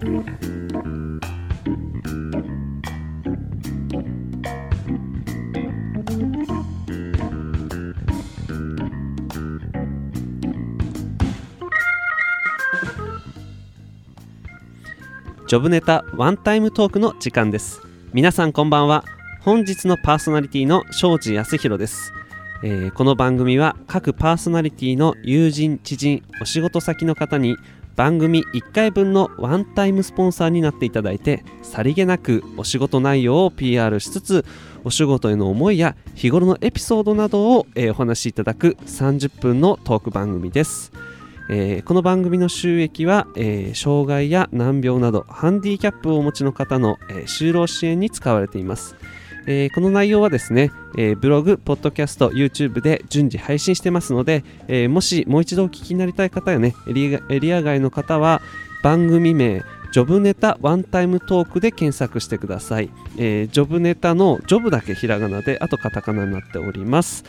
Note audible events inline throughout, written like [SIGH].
ジョブネタワンタイムトークの時間です。皆さんこんばんは。本日のパーソナリティの庄司康弘です、えーこの番組は各パーソナリティの友人知人お仕事先の方に番組1回分のワンタイムスポンサーになっていただいてさりげなくお仕事内容を PR しつつお仕事への思いや日頃のエピソードなどを、えーお話しいただく30分のトーク番組です。えーこの番組の収益は、えー障害や難病などハンディキャップをお持ちの方の、えー就労支援に使われています、えーこの内容はですね、えーブログ、ポッドキャスト、YouTube で順次配信してますので、えーもしもう一度お聞きになりたい方やねエリアエリア外の方は番組名ジョブネタワンタイムトークで検索してください、えージョブネタのジョブだけひらがなであとカタカナになっております。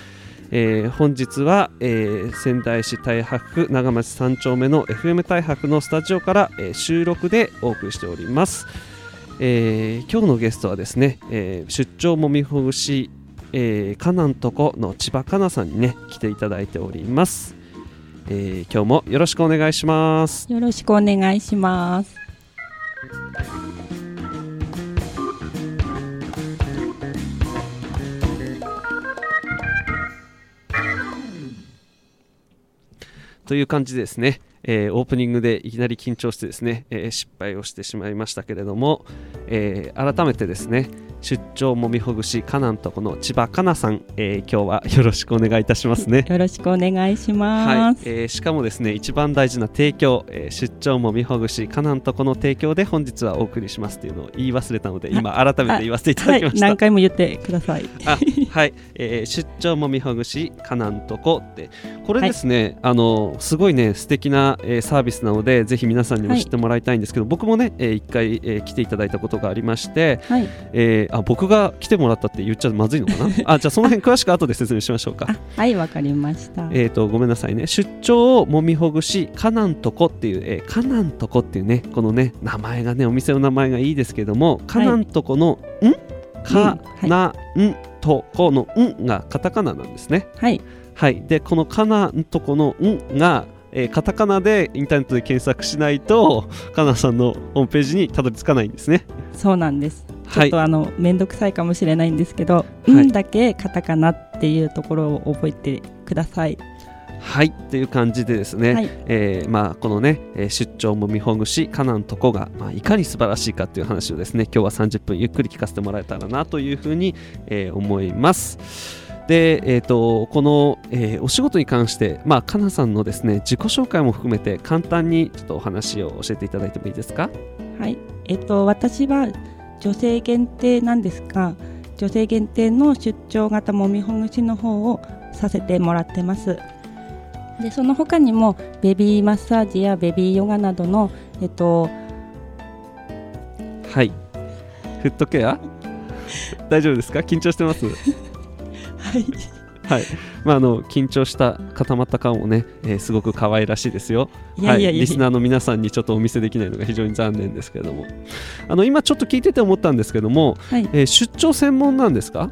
えー本日は、えー仙台市太白区長町3丁目の FM 太白のスタジオから、えー収録でお送りしております、えー今日のゲストはですね、えー出張もみほぐし、えー、かなんとこの千葉かなさんにね来ていただいております、えー今日もよろしくお願いしますよろしくお願いします。という感じですね、えーオープニングでいきなり緊張してですね、えー失敗をしてしまいましたけれども、えー改めてですね出張もみほぐしかなんとこの千葉かなさん、えー今日はよろしくお願いいたしますね。[LAUGHS] よろしくお願いします。はい。えーしかもですね一番大事な提供、えー出張もみほぐしかなんとこの提供で本日はお送りしますというのを言い忘れたので今改めて言わせていたはいだきま、した。何回も言ってください。[LAUGHS] あはい、えー出張もみほぐしかなんとこって。これですね、あのすごいね素敵な、えーサービスなのでぜひ皆さんにも知ってもらいたいんですけど、僕もね、えー一回、えー来ていただいたことがありまして、はい、えーあ僕が来てもらったって言っちゃまずいのかな？[LAUGHS] あじゃあその辺詳しく後で説明しましょうか。[LAUGHS] あ、はい、わかりました。えー、とごめんなさいね。出張をもみほぐしかなんとこっていう、えー、かなんとこっていうねこのね名前がねお店の名前がいいですけどもかなんとこの「ん」かうん。なんとこの「ん」がカタカナなんですね。はい、はい。でこのかなんとこの「ん」がえーカタカナでインターネットで検索しないとかなさんのホームページにたどり着かないんですね。そうなんです。ちはい。ょっとあの面倒くさいかもしれないんですけど、はい。うんだけカタカナっていうところを覚えてください。はい。っていう感じでですね、はい。えーまあ、このね、えー出張もみほぐしかなんとこが、まあ、いかに素晴らしいかっていう話をですね今日は30分ゆっくり聞かせてもらえたらなというふうに、えー思います。で、えー、とこの、えーお仕事に関して、まあ、かなさんのですね自己紹介も含めて簡単にちょっとお話を教えていただいてもいいですか？はい、えっと私は女性限定なんですが、女性限定の出張型もみほぐしの方をさせてもらってます。でその他にもベビーマッサージやベビーヨガなどのえっとはい。フットケア？[LAUGHS] 大丈夫ですか？緊張してます？[LAUGHS] はいはい、まあ、あの緊張した固まった顔もね、えーすごく可愛らしいですよ。リスナーの皆さんにちょっとお見せできないのが非常に残念ですけれども、あの今ちょっと聞いてて思ったんですけども、はい。えー出張専門なんですか？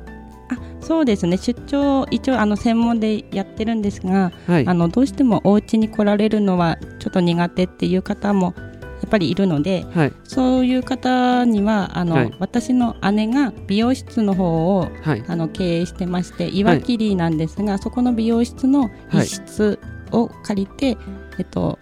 あそうですね。出張一応あの専門でやってるんですが、はい。あ、のどうしてもお家に来られるのはちょっと苦手っていう方もやっぱりいるのではい、そういう方にはあの、はい。私の姉が美容室の方をはい、あの経営してまして岩切なんですが、そこの美容室の一室を借りて、えっと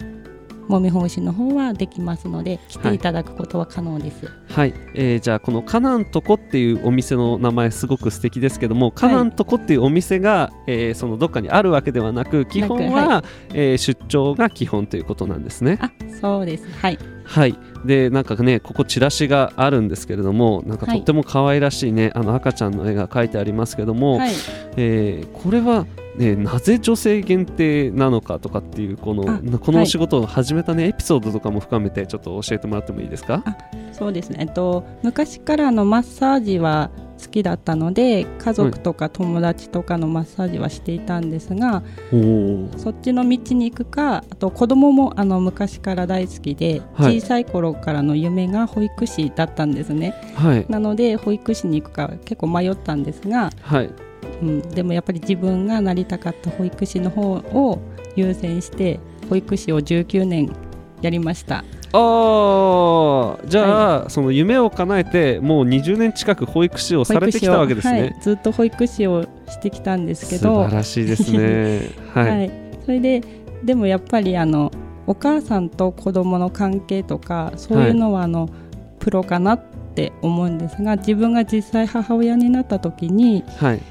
もみほぐしの方はできますので来ていただくことは可能です。はい、えーじゃあこのカナンとこっていうお店の名前すごく素敵ですけども、カナンとこっていうお店が、えーそのどっかにあるわけではなく、基本は、はえー出張が基本ということなんですね。あそうです。はいはい、でなんかねここチラシがあるんですけれどもなんかとっても可愛らしいね、あの赤ちゃんの絵が描いてありますけども、はい。えーこれは、ね、なぜ女性限定なのかとかっていうこのこのお仕事を始めた、ねエピソードとかも深めてちょっと教えてもらってもいいですか？そうですね、えっと、昔からのマッサージは好きだったので家族とか友達とかのマッサージはしていたんですが、そっちの道に行くかあと子供もあの昔から大好きで、はい、小さい頃からの夢が保育士だったんですね、はい、なので保育士に行くか結構迷ったんですが、はい。うん、でもやっぱり自分がなりたかった保育士の方を優先して保育士を19年やりましたああじゃあ、はい、その夢を叶えてもう20年近く保育士をされてきたわけですね、はい、ずっと保育士をしてきたんですけど。素晴らしいですね、[LAUGHS] はい、はい、それででもやっぱりあのお母さんと子供の関係とかそういうのはあの、プロかなって思うんですが自分が実際母親になった時に、はい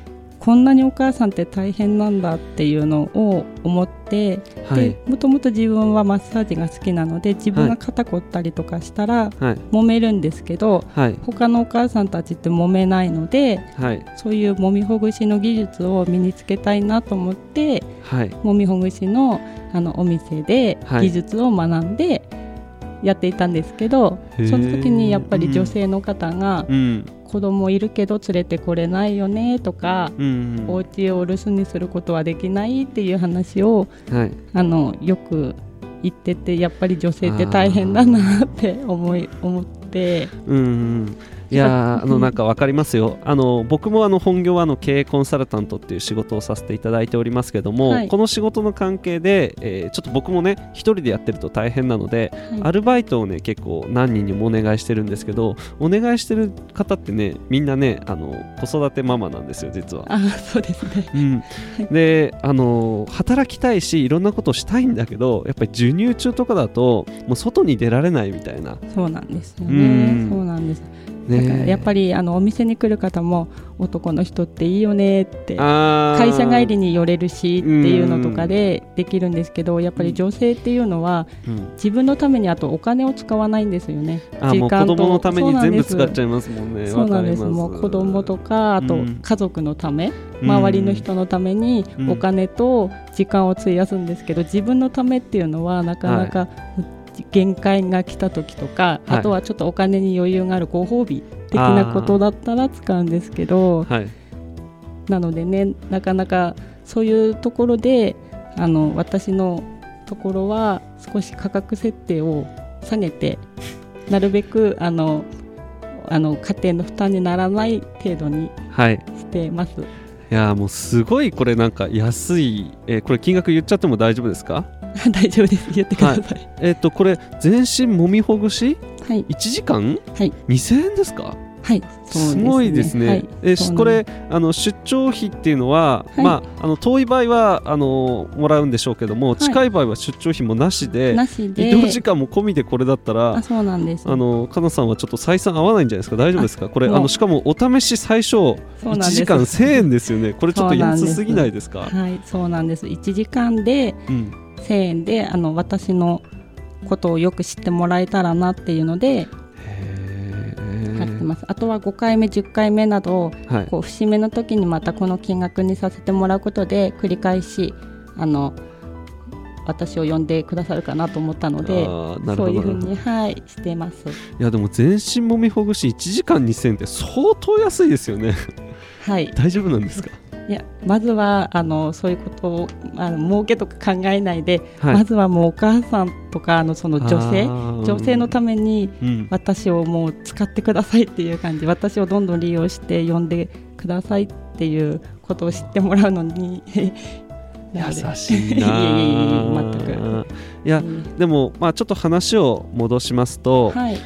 こんなにお母さんって大変なんだっていうのを思って、はい、でもともと自分はマッサージが好きなので自分が肩凝ったりとかしたら揉めるんですけど、はい、他のお母さんたちって揉めないので、はい、そういう揉みほぐしの技術を身につけたいなと思って、はい、揉みほぐしのあのお店で技術を学んで、やっていたんですけどその時にやっぱり女性の方が、うん、子供いるけど連れてこれないよねとか、うんうん、お家を留守にすることはできないっていう話を、はい、あのよく言っててやっぱり女性って大変だなって思い思って。うん、うんいやあのなんか分かりますよ。あの僕もあの本業はあの経営コンサルタントっていう仕事をさせていただいておりますけども、はい、この仕事の関係で、えー、ちょっと僕もね一人でやってると大変なので、はい、アルバイトをね結構何人にもお願いしてるんですけどお願いしてる方ってねみんなねあの子育てママなんですよ実は。あそうですね、うん、であの働きたいしいろんなことをしたいんだけどやっぱり授乳中とかだともう外に出られないみたいな。そうなんですよね。そうなんですね、やっぱりあのお店に来る方も男の人っていいよねって会社帰りに寄れるしっていうのとかでできるんですけどやっぱり女性っていうのは自分のためにあとお金を使わないんですよね。時間と。子供のために全部使っちゃいますもんね。そうなんです。もう子供とかあと家族のため、周りの人のためにお金と時間を費やすんですけど自分のためっていうのはなかなか、限界が来た時とか、はい、あとはちょっとお金に余裕があるご褒美的なことだったら使うんですけど、はい、なのでねなかなかそういうところであの私のところは少し価格設定を下げてなるべくあのあの家庭の負担にならない程度にしてます。はいいやもうすごいこれなんか安い、えー、これ金額言っちゃっても大丈夫ですか？[LAUGHS] 大丈夫です。言ってください、はい、えっ、ー、とこれ全身もみほぐし、はい、1時間、はい、2000円ですか？はい。す、ね,、ごいですね。はい、えこれあの出張費っていうのは、はい、まああの遠い場合はあのもらうんでしょうけども、はい、近い場合は出張費もなしで、なしで。移動時間も込みでこれだったら、あそうなんです。あのかなさんはちょっと採算合わないんじゃないですか？大丈夫ですか？これあのしかもお試し最初1時間1000円ですよね。これちょっと安すぎないですか？はい、そうなんです。1時間で1000円で、あの私のことをよく知ってもらえたらなっていうのでってます。あとは5回目10回目など、はい、こう節目の時にまたこの金額にさせてもらうことで繰り返しあの私を呼んでくださるかなと思ったのでそういうふうに、はい、してます。いやでも全身もみほぐし1時間2000円って相当安いですよね。はい。[LAUGHS] 大丈夫なんですか？いやまずはあのそういうことをあの儲けとか考えないで、はい、まずはもうお母さんとかあのその女性女性のために私をもう使ってくださいっていう感じ、うん、私をどんどん利用して呼んでくださいっていうことを知ってもらうのに。[LAUGHS] 優しいな [LAUGHS] 全く。いや、でもまあちょっと話を戻しますと、はい、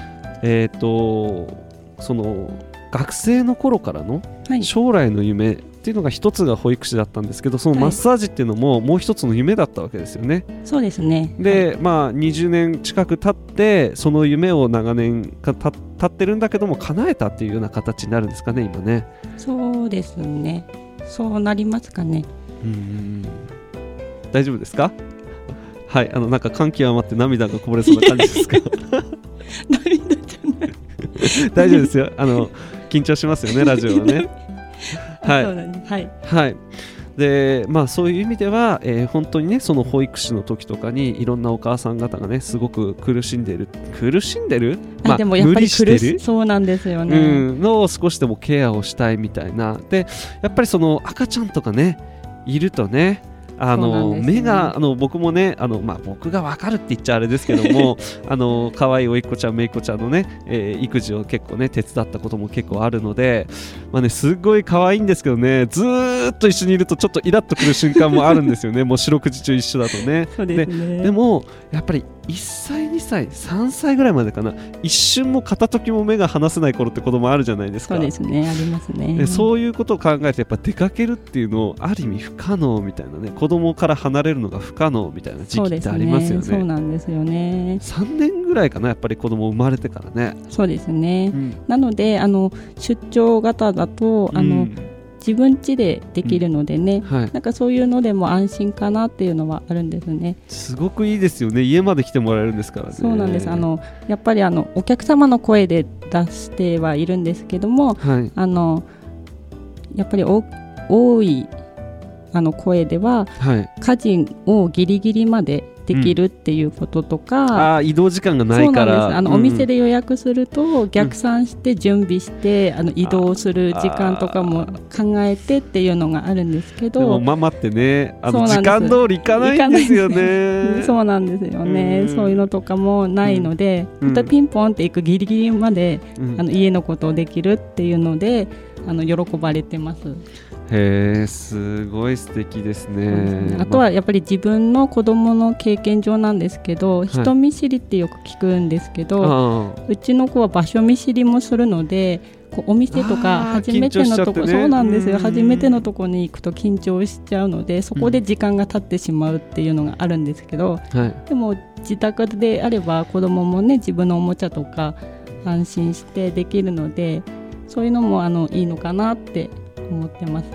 えっ、ー、とその学生の頃からの将来の夢っていうのが一つが保育士だったんですけどそのマッサージっていうのももう一つの夢だったわけですよね。そうですね。で、はい、まあ20年近く経ってその夢を長年かた経ってるんだけども叶えたっていうような形になるんですかね今ね。そうですね。そうなりますかね。うん大丈夫ですか？はいあのなんか感極まって涙がこぼれそうな感じですか？涙じゃない。[LAUGHS] 大丈夫ですよ。あの緊張しますよねラジオはね [LAUGHS] はい、はい、はい、でまあそういう意味では、えー本当にねその保育士の時とかにいろんなお母さん方がねすごく苦しんでる苦しんでる、あでもやっ無ぱり苦理してる？しそうなんですよね、うん、のを少しでもケアをしたいみたいな。でやっぱりその赤ちゃんとかねいるとねあのね。目があの僕もねあの、まあ、僕が分かるって言っちゃあれですけども [LAUGHS] あの可愛いおいっ子ちゃんめいっ子ちゃんのね、えー育児を結構ね手伝ったことも結構あるので、まあね、すっごい可愛いんですけどねずーっと一緒にいるとちょっとイラッとくる瞬間もあるんですよね。もう四六時中一緒だとね。[LAUGHS] そうですね。でもやっぱり1歳2歳3歳ぐらいまでかな。一瞬も片時も目が離せない頃って子供あるじゃないですか。そうですねありますね。でそういうことを考えてやっぱ出かけるっていうのをある意味不可能みたいなね。子供から離れるのが不可能みたいな時期ってありますよね。そうなんですよね。3年ぐらいかなやっぱり子供生まれてからね、そうですね。うん。なのであの出張型だとあの、うん自分家でできるのでね、はい、なんかそういうのでも安心かなっていうのはあるんですね。すごくいいですよね。家まで来てもらえるんですからね。そうなんです。あのやっぱりあのお客様の声で出してはいるんですけども、はい。あのやっぱりお多いあの声でははい。家事をギリギリまでできるっていうこととか、あー移動時間がなそいうから。なんです。あの、うん。お店で予約すると逆算して準備して、あの移動する時間とかも考えてっていうのがあるんですけでもどママってね。あの時間通り行かないんですよね。[LAUGHS] そうなんですよね、うん。そういうのとかもないので、うん。本当にピンポンって行くギリギリまで、うん。あの家のことをできるっていうのであの喜ばれてます、へえすごい素敵ですね。あとはやっぱり自分の子供の経験上なんですけど、人見知りってよく聞くんですけど、あうちの子は場所見知りもするのでこうお店とか初めてのとこ、ね。そうなんですよ。うん。初めてのとこに行くと緊張しちゃうのでそこで時間が経ってしまうっていうのがあるんですけど、ーはい。でも自宅であれば子供もね自分のおもちゃとか安心してできるのでそういうのもあのいいのかなって思ってます。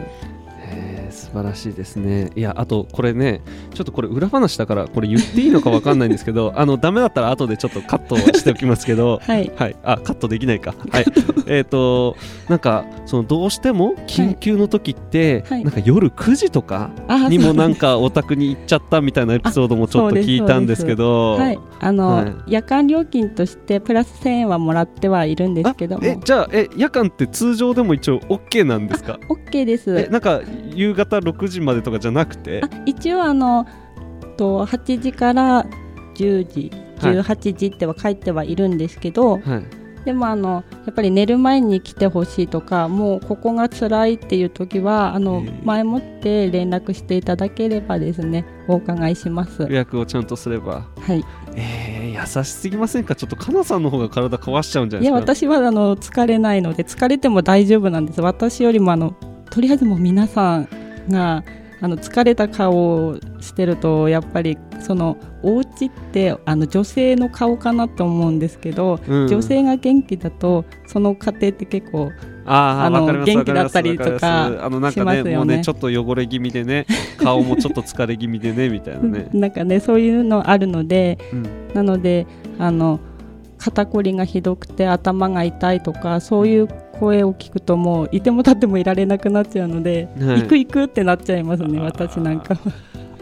素晴らしいですね。いやあとこれねちょっとこれ裏話だからこれ言っていいのかわかんないんですけどあのダメだったら後でちょっとカットしておきますけど。[LAUGHS] はい、はい、あカットできないか。はい、[LAUGHS] えっと、なんか、そのどうしても緊急の時って、はい。なんか夜9時とかあにもなんかかお宅に行っちゃったみたいなエピソードもちょっと聞いたんですけど。はい、あの、はい。夜間料金としてプラス1000円はもらってはいるんですけども。え、じゃあ、え、夜間って通常でも一応 OK なんですか？OK です。え、なんか夕方6時までとかじゃなくて？あ。一応あのと8時から10時はい。18時っては書いてはいるんですけど、はい。でもあのやっぱり寝る前に来てほしいとかもうここが辛いっていう時はあの前もって連絡していただければですねお伺いします。予約をちゃんとすれば。はい、えー、優しすぎませんか？ちょっとかなさんの方が体壊しちゃうんじゃないいやですか？私はあの疲れないので疲れても大丈夫なんです私よりもあのとりあえずもう皆さんがあの疲れた顔をしてるとやっぱりそのお家ってあの女性の顔かなと思うんですけど、うん。女性が元気だとその家庭って結構あの元気だったりとかあのなんすよね。もうねちょっと汚れ気味でね [LAUGHS] 顔もちょっと疲れ気味でねみたいなね、なんかねそういうのあるのでうん。なのであの肩こりがひどくて頭が痛いとかそういう声を聞くともういても立ってもいられなくなっちゃうので、はい。行く行くってなっちゃいますね私なんかは。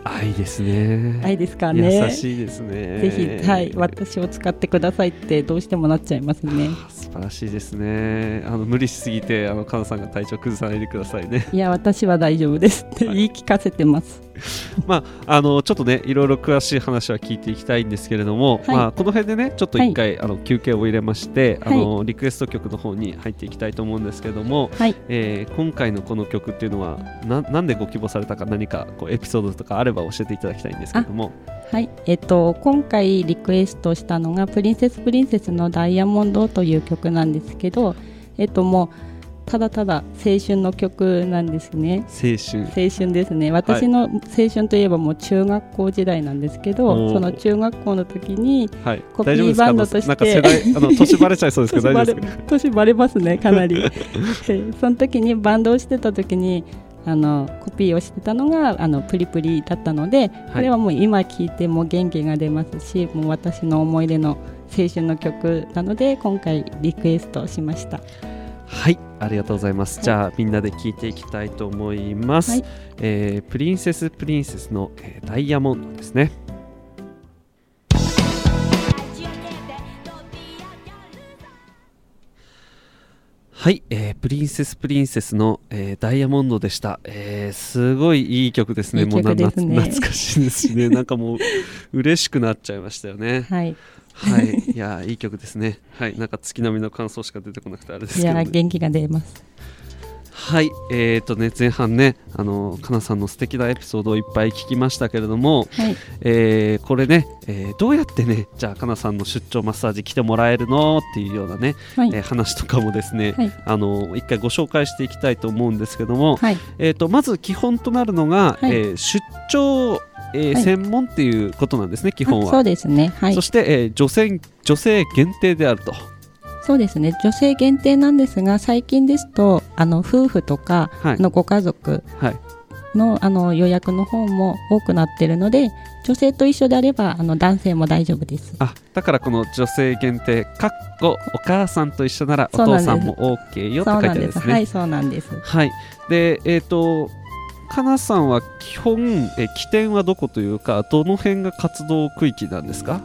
愛ですね。愛ですかね。優しいですね。ぜひ、はい、私を使ってくださいってどうしてもなっちゃいますね。素晴らしいですね。あの無理しすぎてあのカナさんが体調崩さないでくださいね。いや私は大丈夫ですって言い聞かせてます [LAUGHS] まああのちょっとねいろいろ詳しい話は聞いていきたいんですけれども、はい。まあこの辺でねちょっと一回、あの休憩を入れまして、はい。あのリクエスト曲の方に入っていきたいと思うんですけれども、はい。えー今回のこの曲っていうのはななんでご希望されたか何かこうエピソードとかあれば教えていただきたいんですけれども。はい、えっと今回リクエストしたのが「プリンセスプリンセスのダイヤモンド」という曲なんですけど、えっともうただただ青春の曲なんですね。青春。青春ですね。私の青春といえばもう中学校時代なんですけど、おー。その中学校の時にはい。コピーバンドとしてなんか世代あの [LAUGHS] 年バレちゃいそうですけど大丈夫ですか？年バレますねかなり。[LAUGHS] でその時にバンドをしてた時にあのコピーをしてたのがあのプリプリだったので、これはもう今聴いても元気が出ますしもう私の思い出の青春の曲なので今回リクエストしましたはいありがとうございます、はい。じゃあみんなで聞いていきたいと思います、はい。えープリンセスプリンセスの、えーダイヤモンドですね。はい、えープリンセスプリンセスの、えーダイヤモンドでした、えーすごいいい曲ですね。ね。もうな懐かしいですしね。なんかもう嬉しくなっちゃいましたよね。はい。はい。[LAUGHS] いやーいい曲ですね。はい。なんか月並みの感想しか出てこなくてあれですいけど、ね、や元気が出ます。はい、えーとね、前半ね、あのかなさんの素敵なエピソードをいっぱい聞きましたけれども、はい。えーこれね、えーどうやってね、じゃあかなさんの出張マッサージ来てもらえるのっていうようなね、はい。えー話とかもですね、はい。あの一回ご紹介していきたいと思うんですけども、はい。えーとまず基本となるのが、はいえー出張、えーはい専門っていうことなんですね、基本は。あそうですね。はいそ。して、えー女性女性限定であると。そうですね。女性限定なんですが、最近ですと、あの夫婦とか、のご家族はいのあの予約の方も多くなっているので、女性と一緒であれば、あの男性も大丈夫です。あだからこの女性限定かっこお母さんと一緒ならお父さんも OK よって書いてあ。るんですね。はい、そうなんです。はい、でえっ、とかなさんは基本え起点はどこというかどの辺が活動区域なんですか？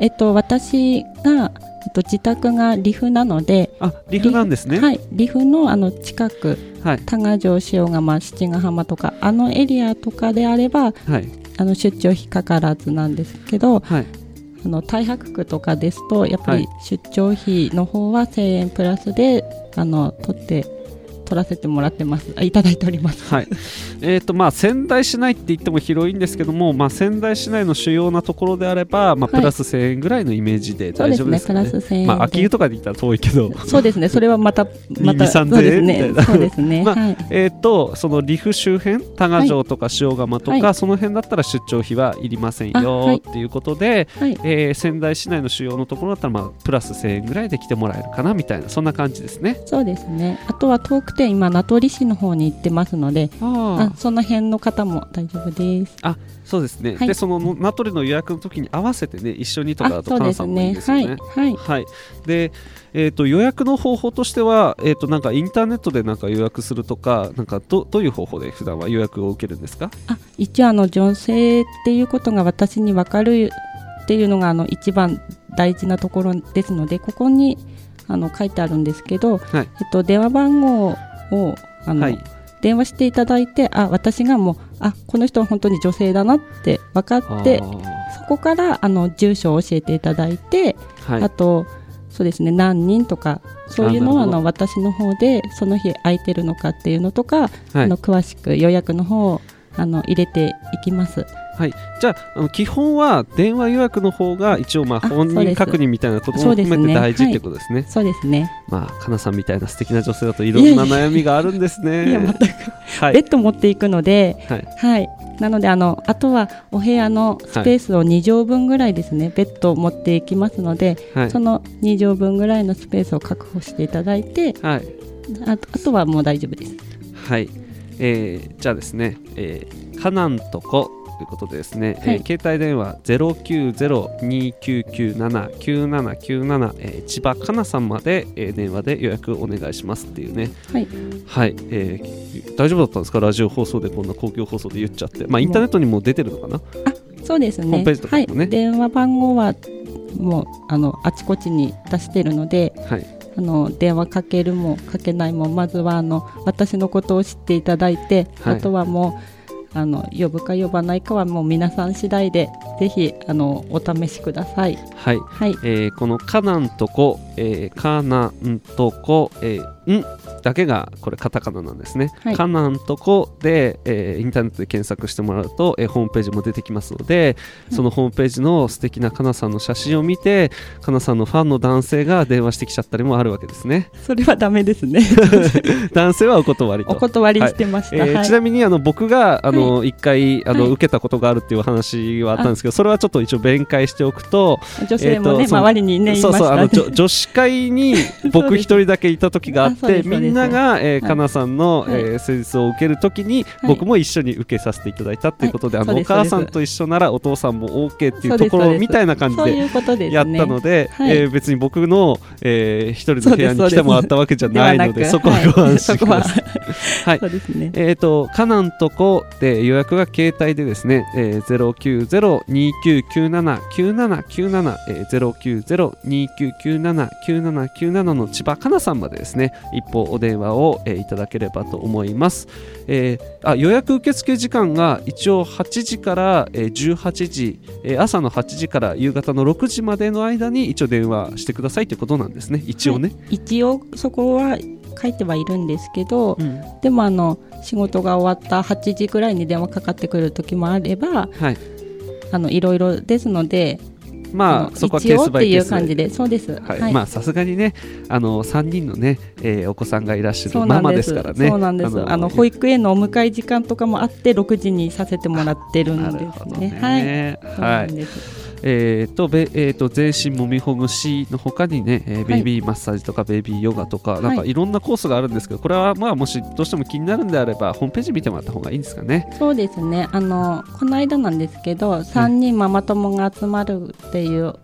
えっと私がと自宅がリフなので、あリフなんですね。はい、リフのあの近く、はい。多賀城塩釜七ヶ浜とかあのエリアとかであればはい。あの出張費かからずなんですけどはい。あの太白区とかですとやっぱりはい。出張費の方は1000円プラスであの取って取らせてもらってますあいただいておりますはい、えっ、とまあ仙台市内って言っても広いんですけども、まあ仙台市内の主要なところであれば、まあプラス1000円ぐらいのイメージで大丈夫ですかね。ねプラス1000円、まあ秋湯とかで言ったら遠いけど、そうですねそれはまたまた2 3そうです千円みたいなそうですね、まあはいえっ、とその岐阜周辺多賀城とか塩釜とか、はいその辺だったら出張費はいりませんよはいっていうことで、はいえー仙台市内の主要のところだったら、まあ、プラス1000円ぐらいで来てもらえるかなみたいなそんな感じですね。そうですねあとは遠くて今名取市の方に行ってますのであその辺の方も大丈夫です。そうですね、はい。でその名取の予約の時に合わせてね一緒にとかだとカナさんもいいねですよね。はい。はい。はい、で、えー、と予約の方法としては、えー、となんかインターネットでなんか予約するとかなんかどどういう方法で普段は予約を受けるんですか？あ一応あの女性っていうことが私に分かるっていうのがあの一番大事なところですのでここにあの書いてあるんですけど、はい。えっと、電話番号をあの、はい。電話していただいてあ私がもうあこの人は本当に女性だなって分かってそこからあの住所を教えていただいて、はい。あとそうですね何人とかそういうのはあの私の方でその日空いてるのかっていうのとか、はい。あの詳しく予約の方をあの入れていきます。はい、じゃああの基本は電話予約の方が一応まああ本人確認みたいなこともそうですね含めて大事はいってことですね。そうですね。まあかなさんみたいな素敵な女性だといろんな悩みがあるんですね。いや全く [LAUGHS] はいベッド持っていくので、はいはい。なのであのあとはお部屋のスペースを2畳分ぐらいですね、ベッドを持っていきますので、はいその2畳分ぐらいのスペースを確保していただいて、はいああとはもう大丈夫です。はい、えーじゃあですね、えー、カナンとこということでですね、はい。えー携帯電話090-2997-9797、えー千葉かなさんまで、えー電話で予約お願いしますっていうね。はい。はい、えー大丈夫だったんですか？ラジオ放送でこんな公共放送で言っちゃって。まあインターネットにも出てるのかな？そうですね。ホームページとかはい。電話番号はもうあのあちこちに出しているので、はい。あの電話かけるもかけないもまずはあの私のことを知っていただいて、はい。あとはもうあの呼ぶか呼ばないかはもう皆さん次第でぜひあのお試しください。はいはい。えーこのカナンとこ、えーカナンとこ、えーんだけがこれカタカナなんですね。はいカナンとこで、えーインターネットで検索してもらうと、えーホームページも出てきますので、そのホームページの素敵なカナさんの写真を見て、カナさんのファンの男性が電話してきちゃったりもあるわけですね。それはダメですね。[LAUGHS] 男性はお断りと。お断りしてました。えーはいちなみにあの僕があの一回あの、はい受けたことがあるっていう話はあったんですけどそれはちょっと一応弁解しておくと女性もね、えー周りにねいましたね。そうそうあの女女子司会に僕一人だけいた時があってみんなが、えー、はい。かなさんの、はい。えー施術を受ける時に、はい。僕も一緒に受けさせていただいたっていうことで、あのおはいそうです母さんと一緒ならお父さんも OK っていうところみたいな感じでやったので、はい。えー別に僕の、えー一人の部屋に来てもらったわけじゃないのでそこはご安心ください。はい。えー、とカナンとこで予約が携帯でですね、えー、090-2997-9797、えー、090-2997-9797の千葉かなさんまでですね一歩お電話を、えーいただければと思います、えーあ予約受付時間が一応8時から、えー18時、えー朝の8時から夕方の6時までの間に一応電話してくださいということなんですね。一応ね、一応そこは書いてはいるんですけど、うん。でもあの仕事が終わった8時ぐらいに電話かかってくる時もあればはい。あのいろいろですのでのまあそこはケースバイケース。いう感じでそうです。はい。まあさすがにねあの3人のね、えーお子さんがいらっしゃるママでです。すからね。そうなんです。あの保育園のお迎え時間とかもあって6時にさせてもらってるんなですね。ね。はい。はいえーとべえーと全身もみほぐしの他にね、えーベイビーマッサージとかベイビーヨガとかなんかはいいろんなコースがあるんですけどこれはまあもしどうしても気になるんであればホームページ見てもらった方がいいんですかね。そうですね。あのこの間なんですけど3人ママ友が集まるっていう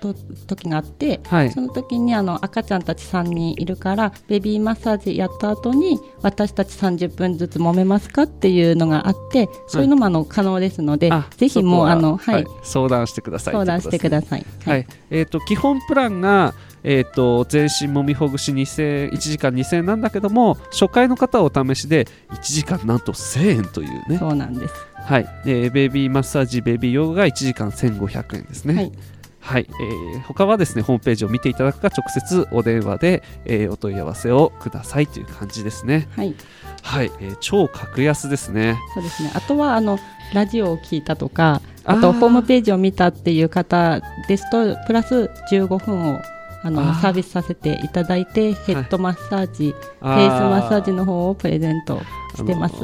と時があってはい。その時にあの赤ちゃんたち3人いるからベビーマッサージやった後に私たち30分ずつ揉めますかっていうのがあってそういうのもあの可能ですので、あぜひもうそこはあのはい、相談してください。相談してくさださい。い、はい。えー、と基本プランがえー、と全身もみほぐし2000 1時間2000円なんだけども初回の方はお試しで1時間なんと1000円というね。そうなんです。はい、えーベイビーマッサージ、ベイビーヨガが1時間1500円ですね。はい、はい、えー他はですね、ホームページを見ていただくか、直接お電話で、えーお問い合わせをくださいという感じですね。はい、はい、えー超格安ですね。そうですね。あとはあのラジオを聞いたとか、あとホームページを見たっていう方ですとプラス15分をあのサービスさせていただいてヘッドマッサージ、フフェイスマッサージの方をプレゼントしてます。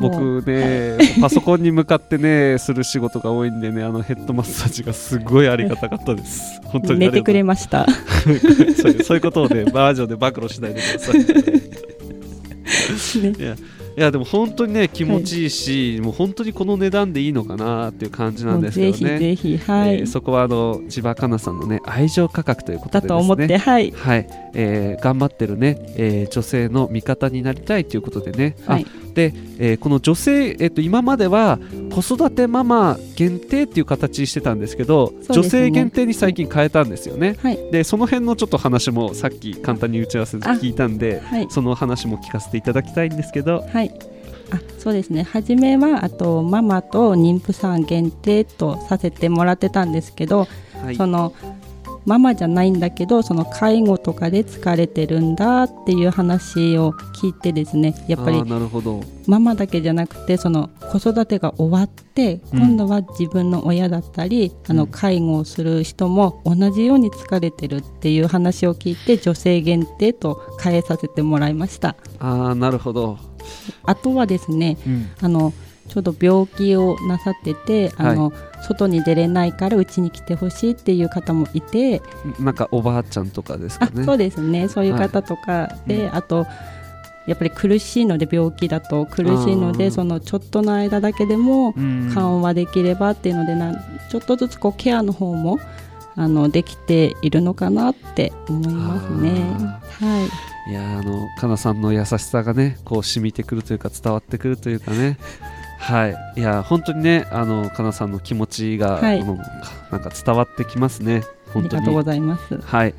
僕ね、パソコンに向かってね、する仕事が多いんでね、あのヘッドマッサージがすごいありがたかったです。[LAUGHS] 本当に寝てくれました。[LAUGHS] そういうそういうことをね、バージョンで暴露しないでください。[LAUGHS] ねいやいやでも本当にね気持ちいいし、もう本当にこの値段でいいのかなっていう感じなんですけぜひどね。ぜひはい、えーそこはあの千葉かなさんのね愛情価格ということでね。だと思ってはい。はい、えー頑張ってるね、えー女性の味方になりたいということでね、あはい。で、えーこの女性、えー、と今までは子育てママ限定っていう形にしてたんですけどね。女性限定に最近変えたんですよね。はい。でその辺のちょっと話もさっき簡単に打ち合わせで聞いたんではい。その話も聞かせていただきたいんですけど。はい。あそうですね。初めはあとママと妊婦さん限定とさせてもらってたんですけど、はい。そのママじゃないんだけどその介護とかで疲れてるんだっていう話を聞いてですねやっぱりママだけじゃなくてその子育てが終わってうん。今度は自分の親だったり、あのうん。介護をする人も同じように疲れてるっていう話を聞いて女性限定と変えさせてもらいました。ああなるほど、あとはですねうん。あのちょうど病気をなさっててあの、外に出れないからうちに来てほしいっていう方もいて、なんかおばあちゃんとかですかね。あそうですね。そういう方とかで、うん。あとやっぱり苦しいので病気だと苦しいのでそのちょっとの間だけでもうん。緩和できればっていうのでなんちょっとずつこうケアの方もあのできているのかなって思いますね。はい。いやーあのかなさんの優しさがねこう染みてくるというか伝わってくるというかねはい。いや本当にねあのかなさんの気持ちが、はい。なんか伝わってきますね。あ本当に。りがとうございます。はい。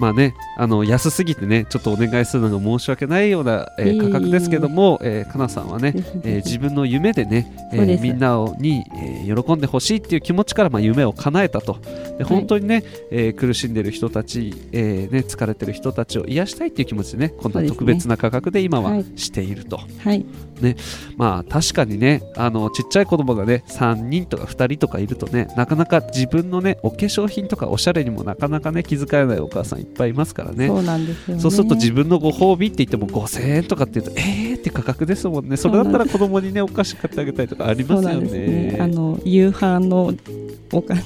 まあねあの安すぎてねちょっとお願いするのが申し訳ないような、えー価格ですけども、えーかなさんはねえー自分の夢でね、えーみんなをに、えー喜んでほしいっていう気持ちから、まあ、夢を叶えたと。で本当にね、えー苦しんでる人たち、えーね、疲れてる人たちを癒したいっていう気持ちでねこんな特別な価格で今ははい。していると、はい。まあ確かにねあのちっちゃい子供がね3人とか2人とかいるとねなかなか自分のねお化粧品とかおしゃれにもなかなかね気遣えないお母さんいっぱいいますからね。そうなんですよね。そうすると自分のご褒美って言っても5000円とかって言うとえーって価格ですもんね。それだったら子供にねお菓子買ってあげたりとかありますよね。ね。あの夕飯のお金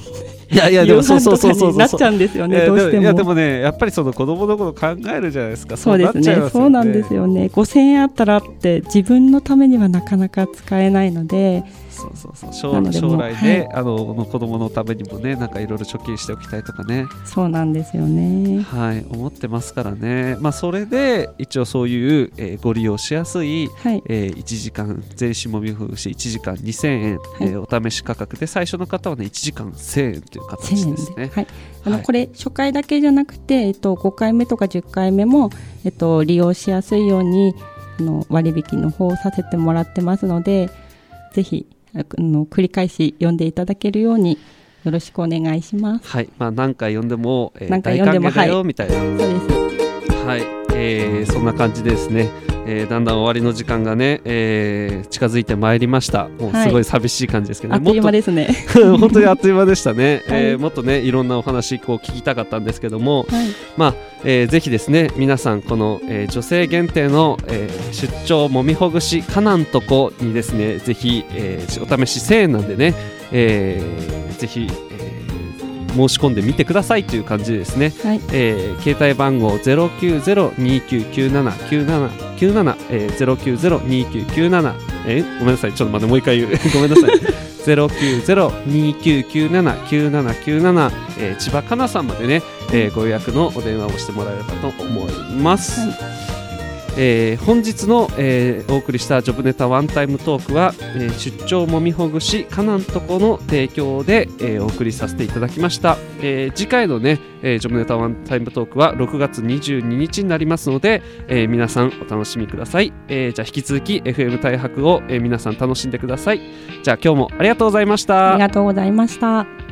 いやいやでもそうそうそうそうなっちゃうんですよねどうしても。いやでもねやっぱりその子供のこと考えるじゃないですか。そうですね。なっちゃいますそうなんですよね。5000円あったらって自分のためにはなかなか使えないのでそうそうそう。将将来で、はい。あの子供のためにもねなんかいろいろ貯金しておきたいとかね。そうなんですよね。はい思ってますからね。まあそれで一応そういう、えーご利用しやすいはい。えー1時間全身もみほぐし1時間2000円、えーお試し価格で最初の方はね1時間1000円という形1000円ですね。はい、あのはい。これ初回だけじゃなくて、えっと、5回目とか10回目も、えっと、利用しやすいようにあの割引の方をさせてもらってますのでぜひあの繰り返し読んでいただけるようによろしくお願いします。はい、まあ何回読んでも、えー何回大読んでも歓迎だよ、はいみたいな、そうです。はい、えーそんな感じでですね、えーだんだん終わりの時間がね、えー近づいてまいりました。もうすごい寂しい感じですけど、あっという間ですね。と [LAUGHS] 本当にあっという間でしたね。[LAUGHS] はいえーもっとねいろんなお話こう聞きたかったんですけども、はい、まあ、えーぜひですね皆さんこの、えー女性限定の、えー出張もみほぐしかなんとこにですねぜひ、えーお試し1000円なんでね、えーぜひ、えー申し込んでみてくださいという感じでですね、はい、えー携帯番号090-2997-9797、えー、090-2997えーごめんなさい。ちょっと待ってもう一回言う。[LAUGHS] ごめんなさい。090-2997-9797、えー千葉かなさんまでね、えーご予約のお電話をしてもらえればと思います、はいえー本日の、えーお送りしたジョブネタワンタイムトークは、えー出張もみほぐしかなんとこの提供で、えーお送りさせていただきました、えー次回のね、えージョブネタワンタイムトークは6月22日になりますので、えー皆さんお楽しみください、えーじゃあ引き続き FM 大白を、えー皆さん楽しんでください。じゃあ今日もありがとうございました。ありがとうございました。